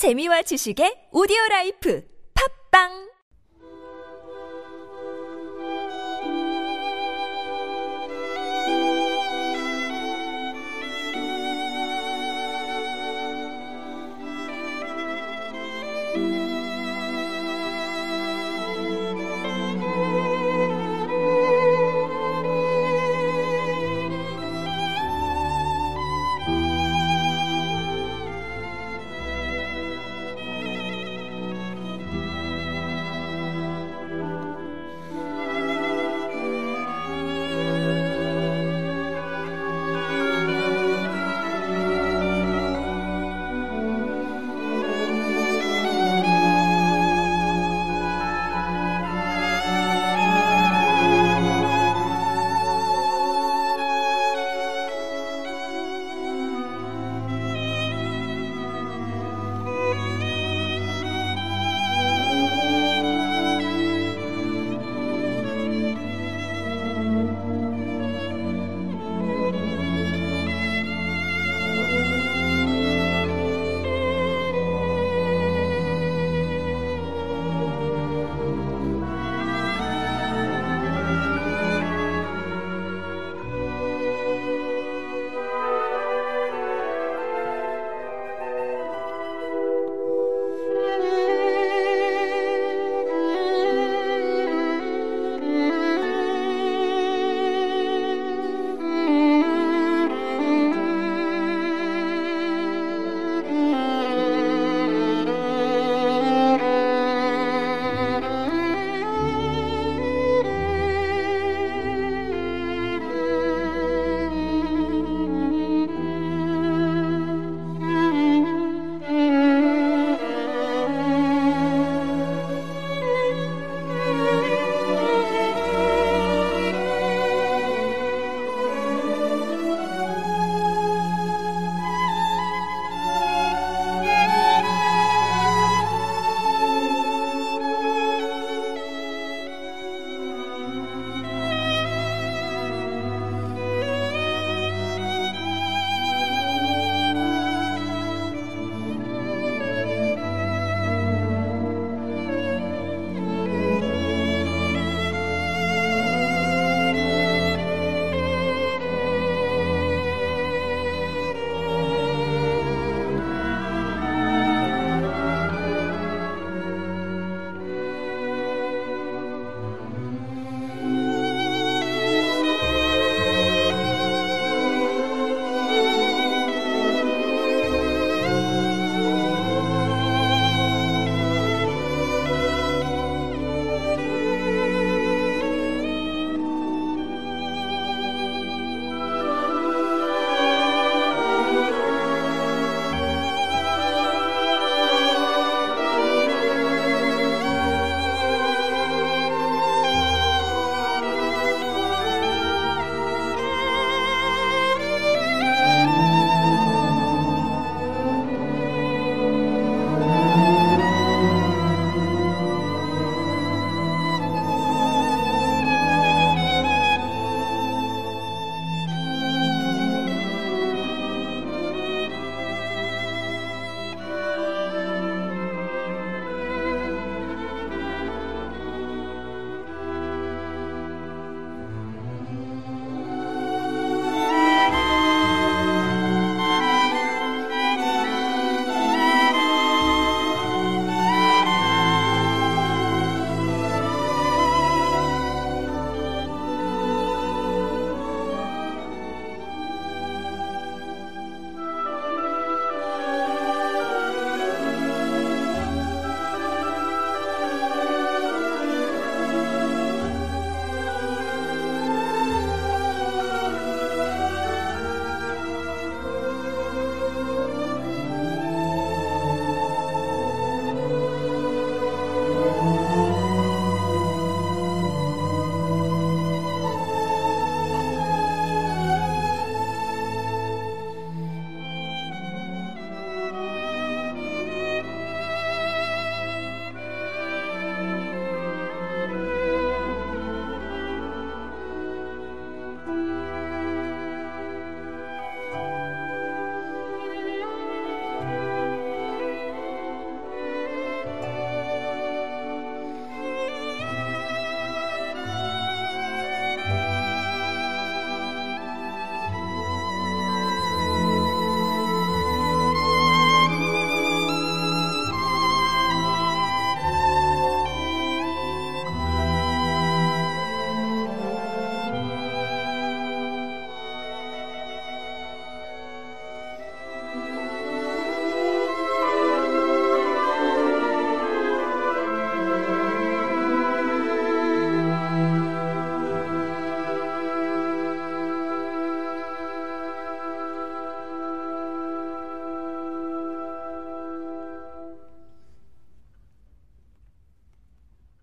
재미와 지식의 오디오 라이프. 팝빵!